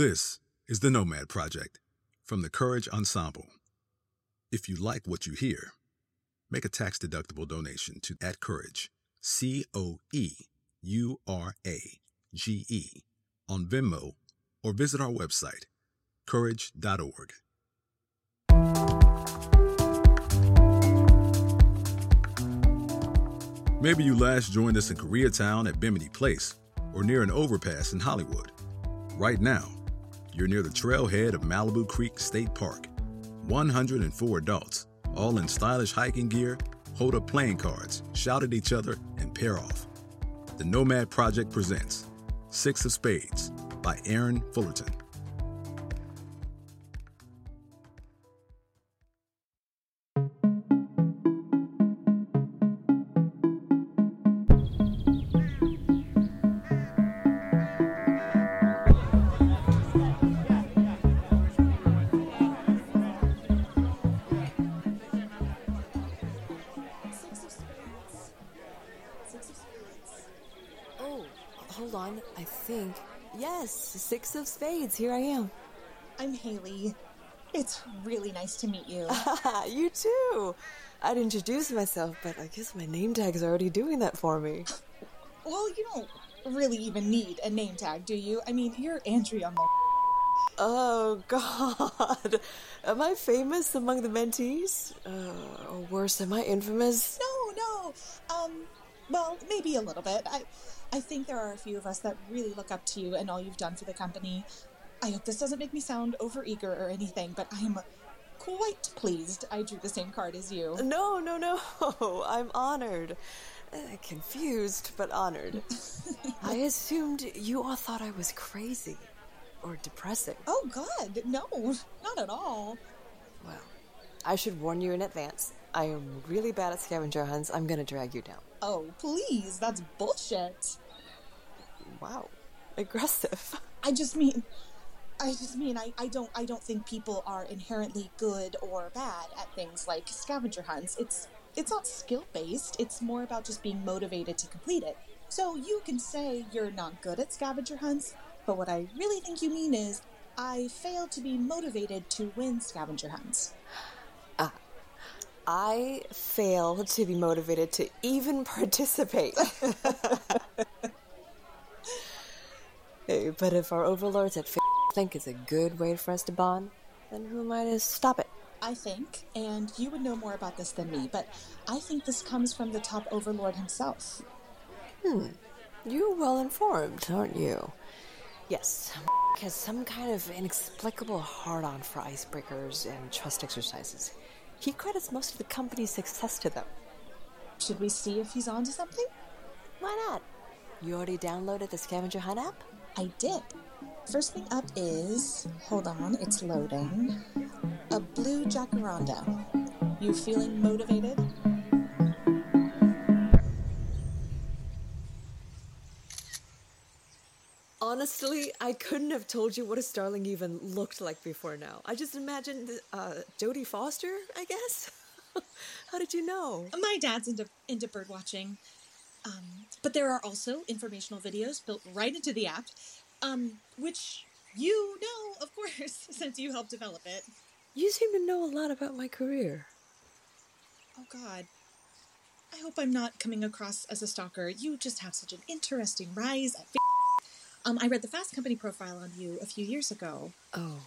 This is the Nomad Project from the Coeurage Ensemble. If you like what you hear, make a tax-deductible donation to at Coeurage, C O E U R A G E, on Venmo or visit our website, coeurage.org. Maybe you last joined us in Koreatown at Bimini Place or near an overpass in Hollywood. Right now, you're near the trailhead of Malibu Creek State Park. 104 adults, all in stylish hiking gear, hold up playing cards, shout at each other, and pair off. The Nomad Project presents Six of Spades by Aaron Fullerton. Hold on. I think. Yes, Six of Spades. Here I am. I'm Haley. It's really nice to meet you. you too. I'd introduce myself, but I guess my name tag's already doing that for me. well, you don't really even need a name tag, do you? I mean, you're Andrea. Oh, God. Am I famous among the mentees? Uh, or worse, am I infamous? No, no. Um, well, maybe a little bit. I, I think there are a few of us that really look up to you and all you've done for the company. I hope this doesn't make me sound overeager or anything, but I am quite pleased I drew the same card as you. No, no, no. I'm honored. Uh, confused, but honored. I assumed you all thought I was crazy or depressing. Oh, God, no, not at all. Well, I should warn you in advance. I am really bad at scavenger hunts. I'm gonna drag you down. Oh, please, that's bullshit. Wow. Aggressive. I just mean I just mean I, I don't I don't think people are inherently good or bad at things like scavenger hunts. It's it's not skill based, it's more about just being motivated to complete it. So you can say you're not good at scavenger hunts, but what I really think you mean is I fail to be motivated to win scavenger hunts. I fail to be motivated to even participate. Hey, but if our overlords at F- think it's a good way for us to bond, then who am I to stop it? I think, and you would know more about this than me, but I think this comes from the top overlord himself. Hmm. You're well informed, aren't you? Yes, has some kind of inexplicable hard on for icebreakers and trust exercises. He credits most of the company's success to them. Should we see if he's onto something? Why not? You already downloaded the scavenger hunt app? I did. First thing up is hold on, it's loading. A blue jacaranda. You feeling motivated? Honestly, I couldn't have told you what a starling even looked like before now. I just imagined uh, Jodie Foster, I guess. How did you know? My dad's into into bird watching. Um, but there are also informational videos built right into the app, um, which you know, of course, since you helped develop it. You seem to know a lot about my career. Oh God. I hope I'm not coming across as a stalker. You just have such an interesting rise at Um, I read the Fast Company profile on you a few years ago. Oh,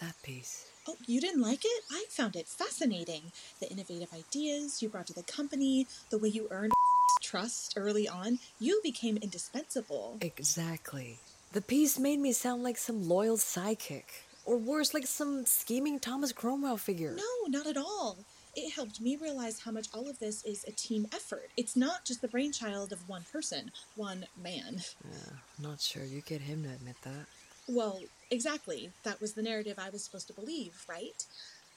that piece. Oh, you didn't like it? I found it fascinating. The innovative ideas you brought to the company, the way you earned trust early on. You became indispensable. Exactly. The piece made me sound like some loyal sidekick. Or worse, like some scheming Thomas Cromwell figure. No, not at all. It helped me realize how much all of this is a team effort. It's not just the brainchild of one person, one man. Yeah, not sure you get him to admit that. Well, exactly. That was the narrative I was supposed to believe, right?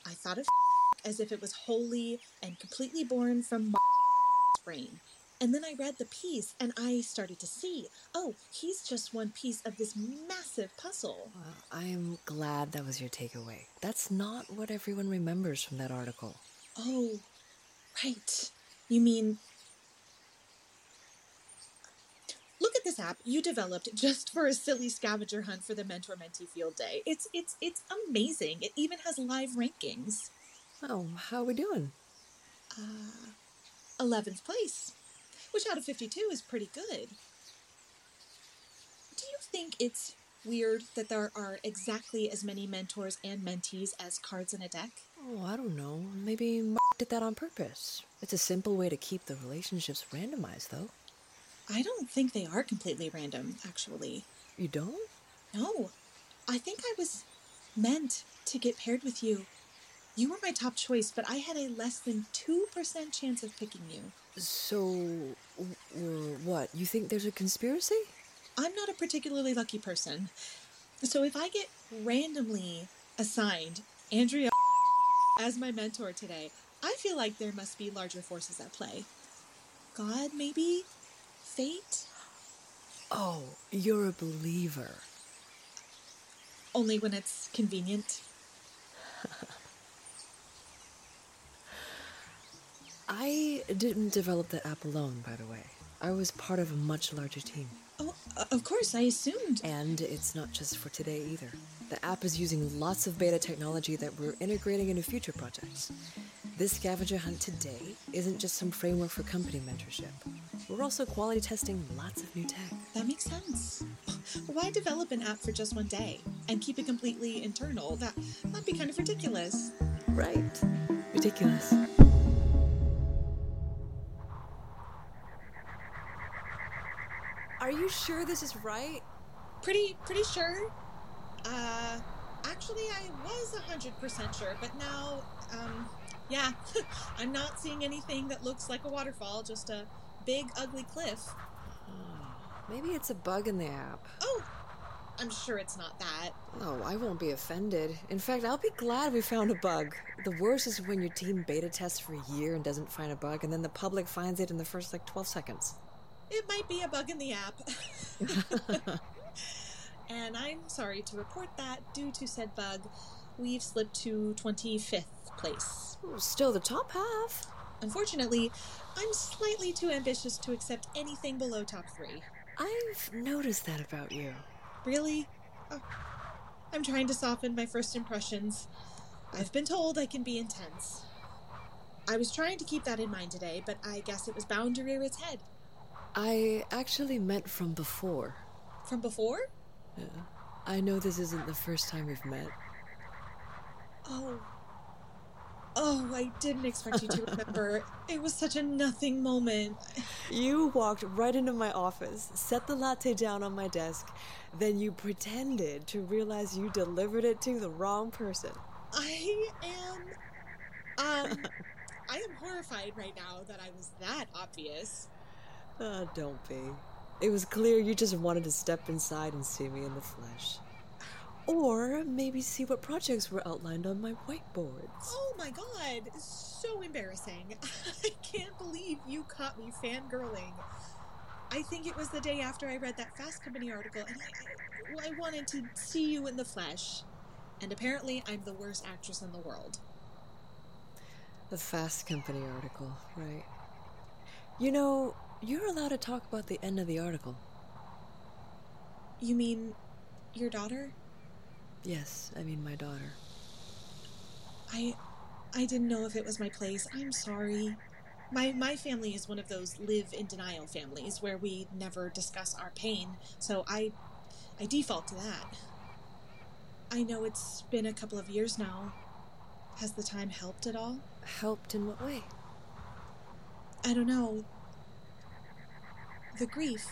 I thought of as if it was wholly and completely born from my brain. And then I read the piece and I started to see oh, he's just one piece of this massive puzzle. Well, I'm glad that was your takeaway. That's not what everyone remembers from that article. Oh, right. You mean. Look at this app you developed just for a silly scavenger hunt for the mentor mentee field day. It's it's it's amazing. It even has live rankings. Oh, how are we doing? Uh, 11th place, which out of 52 is pretty good. Do you think it's weird that there are exactly as many mentors and mentees as cards in a deck? Oh, I don't know. Maybe Mark did that on purpose. It's a simple way to keep the relationships randomized, though. I don't think they are completely random, actually. You don't? No. I think I was meant to get paired with you. You were my top choice, but I had a less than 2% chance of picking you. So, what? You think there's a conspiracy? I'm not a particularly lucky person. So if I get randomly assigned Andrea as my mentor today, I feel like there must be larger forces at play. God, maybe? Fate? Oh, you're a believer. Only when it's convenient. I didn't develop the app alone, by the way. I was part of a much larger team. Oh, of course, I assumed. And it's not just for today either. The app is using lots of beta technology that we're integrating into future projects. This scavenger hunt today isn't just some framework for company mentorship. We're also quality testing lots of new tech. That makes sense. Why develop an app for just one day and keep it completely internal? That that'd be kind of ridiculous. Right. Ridiculous. You sure this is right? Pretty pretty sure. Uh actually I was 100% sure, but now um yeah, I'm not seeing anything that looks like a waterfall, just a big ugly cliff. Maybe it's a bug in the app. Oh, I'm sure it's not that. Oh, I won't be offended. In fact, I'll be glad we found a bug. The worst is when your team beta tests for a year and doesn't find a bug, and then the public finds it in the first like 12 seconds. It might be a bug in the app. and I'm sorry to report that due to said bug, we've slipped to 25th place. Still the top half. Unfortunately, I'm slightly too ambitious to accept anything below top three. I've noticed that about you. Really? Oh, I'm trying to soften my first impressions. I've been told I can be intense. I was trying to keep that in mind today, but I guess it was bound to rear its head. I actually met from before. From before? Yeah. I know this isn't the first time we've met. Oh. Oh, I didn't expect you to remember. it was such a nothing moment. You walked right into my office, set the latte down on my desk, then you pretended to realize you delivered it to the wrong person. I am. Um. I am horrified right now that I was that obvious. Uh, don't be. It was clear you just wanted to step inside and see me in the flesh. Or maybe see what projects were outlined on my whiteboards. Oh my god, so embarrassing. I can't believe you caught me fangirling. I think it was the day after I read that Fast Company article, and I, I wanted to see you in the flesh. And apparently, I'm the worst actress in the world. The Fast Company article, right? You know, you're allowed to talk about the end of the article. You mean your daughter? Yes, I mean my daughter. I I didn't know if it was my place. I'm sorry. My my family is one of those live in denial families where we never discuss our pain, so I I default to that. I know it's been a couple of years now. Has the time helped at all? Helped in what way? I don't know. The grief.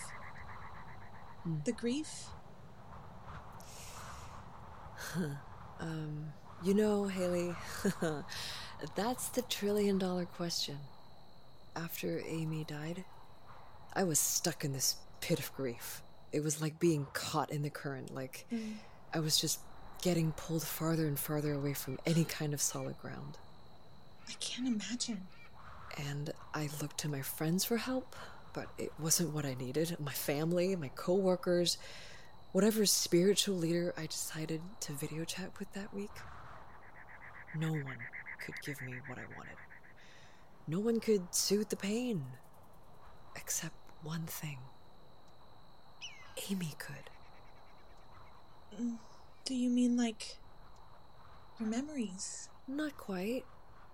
Hmm. The grief? um, you know, Haley, that's the trillion dollar question. After Amy died, I was stuck in this pit of grief. It was like being caught in the current, like Mm. I was just getting pulled farther and farther away from any kind of solid ground. I can't imagine. And I looked to my friends for help, but it wasn't what I needed. My family, my coworkers, whatever spiritual leader I decided to video chat with that week, no one could give me what I wanted. No one could soothe the pain. Except one thing Amy could. Mm, do you mean like your memories? Not quite.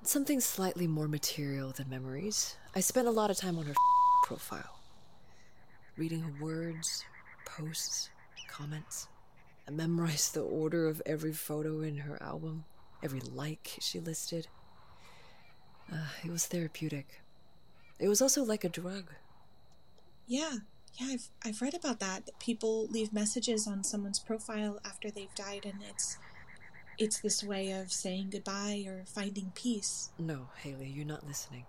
Something slightly more material than memories. I spent a lot of time on her profile, reading her words, posts, comments. I memorized the order of every photo in her album, every like she listed. Uh, it was therapeutic. It was also like a drug. Yeah, yeah, I've I've read about that. That people leave messages on someone's profile after they've died, and it's it's this way of saying goodbye or finding peace. No, Haley, you're not listening.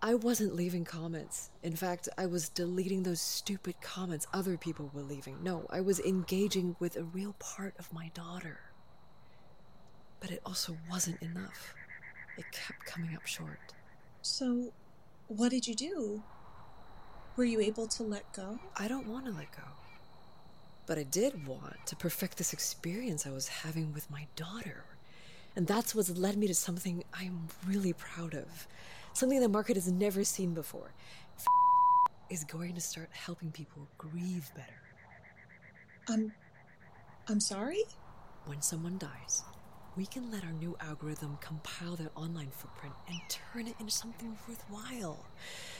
I wasn't leaving comments. In fact, I was deleting those stupid comments other people were leaving. No, I was engaging with a real part of my daughter. But it also wasn't enough. It kept coming up short. So, what did you do? Were you able to let go? I don't want to let go. But I did want to perfect this experience I was having with my daughter. And that's what's led me to something I'm really proud of. Something the market has never seen before. is going to start helping people grieve better. I'm I'm sorry? When someone dies, we can let our new algorithm compile their online footprint and turn it into something worthwhile.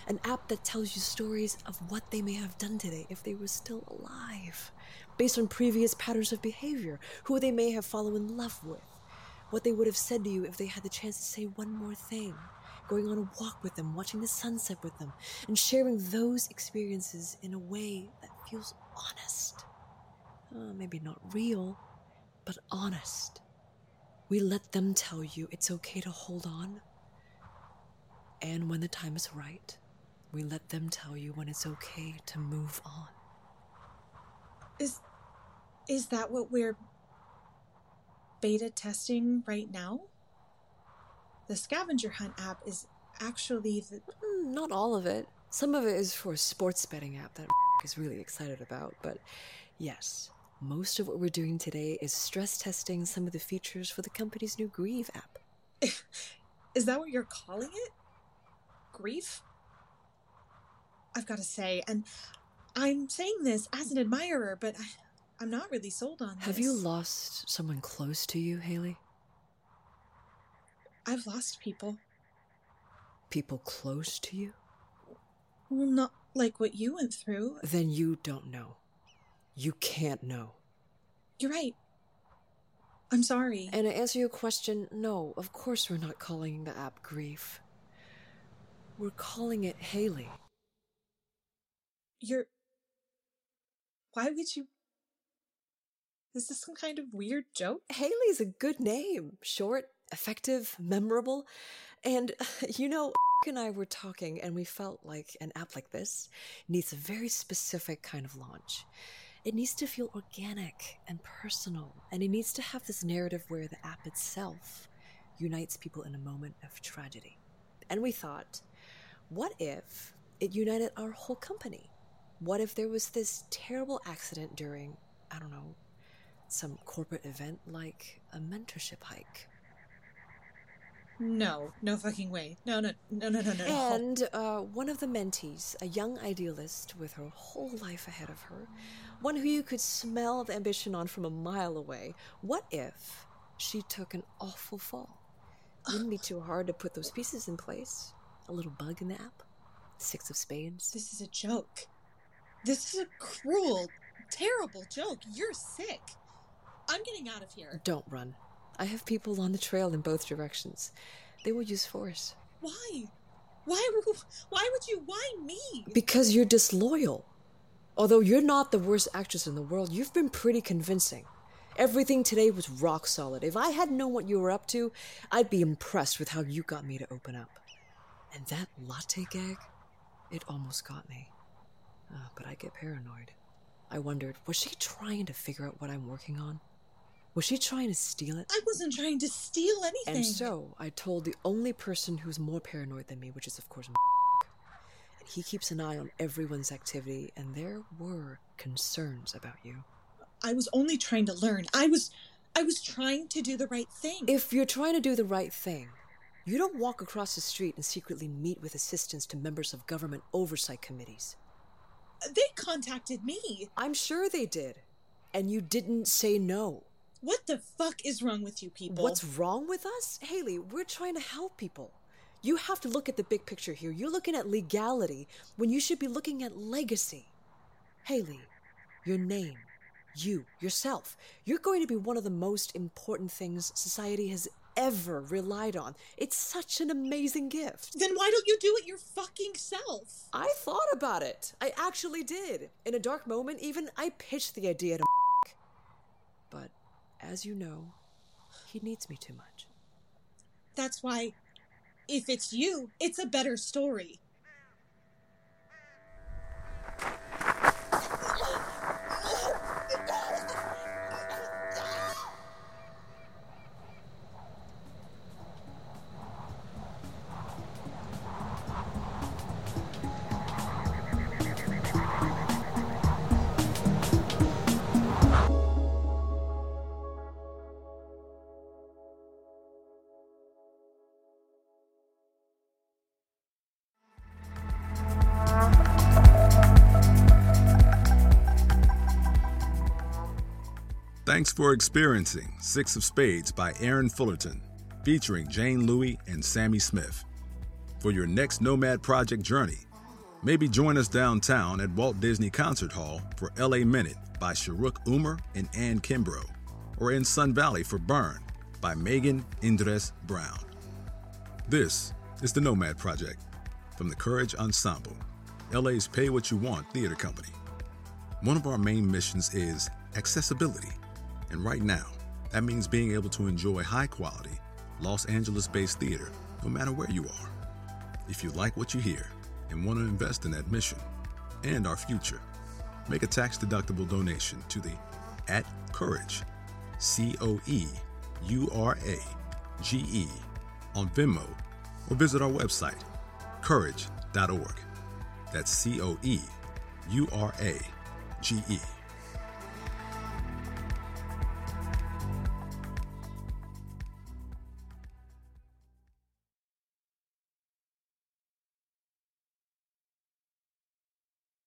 An app that tells you stories of what they may have done today if they were still alive, based on previous patterns of behavior, who they may have fallen in love with, what they would have said to you if they had the chance to say one more thing, going on a walk with them, watching the sunset with them, and sharing those experiences in a way that feels honest. Uh, maybe not real, but honest. We let them tell you it's okay to hold on. And when the time is right, we let them tell you when it's okay to move on. Is is that what we're beta testing right now? The scavenger hunt app is actually the Mm, Not all of it. Some of it is for a sports betting app that is really excited about, but yes, most of what we're doing today is stress testing some of the features for the company's new Grieve app. Is that what you're calling it? Grief? I've got to say, and I'm saying this as an admirer, but I, I'm not really sold on that. Have this. you lost someone close to you, Haley? I've lost people. People close to you? Well, not like what you went through. Then you don't know. You can't know. You're right. I'm sorry. And to answer your question, no, of course we're not calling the app Grief. We're calling it Haley. You're. Why would you. Is this some kind of weird joke? Haley's a good name. Short, effective, memorable. And, you know, and I were talking, and we felt like an app like this needs a very specific kind of launch. It needs to feel organic and personal, and it needs to have this narrative where the app itself unites people in a moment of tragedy. And we thought, what if it united our whole company? What if there was this terrible accident during, I don't know, some corporate event like a mentorship hike? No, no fucking way. No, no, no, no, no, no. And uh, one of the mentees, a young idealist with her whole life ahead of her, one who you could smell the ambition on from a mile away, what if she took an awful fall? Wouldn't be too hard to put those pieces in place. A little bug in the app, six of spades. This is a joke. This is a cruel, terrible joke. You're sick. I'm getting out of here. Don't run. I have people on the trail in both directions. They will use force. Why? Why? Why would you? Why me? Because you're disloyal. Although you're not the worst actress in the world, you've been pretty convincing. Everything today was rock solid. If I had known what you were up to, I'd be impressed with how you got me to open up. And that latte gag, it almost got me. Uh, but I get paranoid. I wondered, was she trying to figure out what I'm working on? Was she trying to steal it? I wasn't trying to steal anything. And so I told the only person who's more paranoid than me, which is, of course, and he keeps an eye on everyone's activity, and there were concerns about you. I was only trying to learn. I was, I was trying to do the right thing. If you're trying to do the right thing, you don't walk across the street and secretly meet with assistants to members of government oversight committees. They contacted me. I'm sure they did. And you didn't say no. What the fuck is wrong with you people? What's wrong with us? Haley, we're trying to help people. You have to look at the big picture here. You're looking at legality when you should be looking at legacy. Haley, your name, you, yourself, you're going to be one of the most important things society has ever relied on. It's such an amazing gift. Then why don't you do it your fucking self? I thought about it. I actually did. In a dark moment, even I pitched the idea to as you know, he needs me too much. That's why, if it's you, it's a better story. Thanks for experiencing Six of Spades by Aaron Fullerton, featuring Jane Louie and Sammy Smith. For your next Nomad Project journey, maybe join us downtown at Walt Disney Concert Hall for LA Minute by Sharuk Umar and Ann Kimbrough, or in Sun Valley for Burn by Megan Indres Brown. This is the Nomad Project from the Coeurage Ensemble, LA's Pay What You Want theater company. One of our main missions is accessibility. And right now, that means being able to enjoy high quality, Los Angeles based theater no matter where you are. If you like what you hear and want to invest in that mission and our future, make a tax deductible donation to the At Coeurage, C O E U R A G E, on Venmo or visit our website, coeurage.org. That's C O E U R A G E.